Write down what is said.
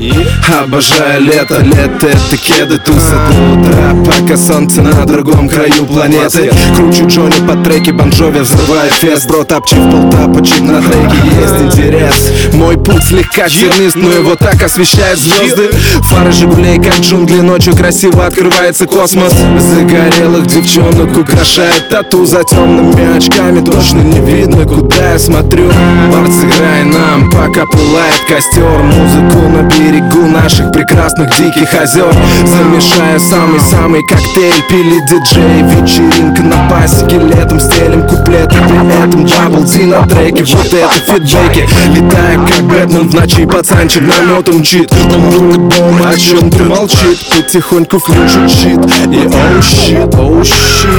Обожаю лето, лето это кеды Туса до утра, пока солнце на другом краю планеты. Кручу Джонни по треке, Бонжови взрывает фест. Бро, тапчи в полтапочек на треке есть интерес. Мой путь слегка тернист, но его так освещают звезды. Фары Жигулей, как джунгли, ночью красиво открывается космос. Загорелых девчонок украшает тату За темными очками. Точно не видно, куда я смотрю. Бард, сыграй нам, пока пылает костер Музыку на берегу наших прекрасных диких озер. Замешаю самый-самый коктейль Пили диджей, вечеринка на пасеке Летом стелим куплеты, при этом дабл на треке. Вот это фидбэки. Летаю как Бэтмен в ночи Пацанчик наметом мчит Он дома, о чем ты молчит Потихоньку флюшит щит. И оу щит, оу щит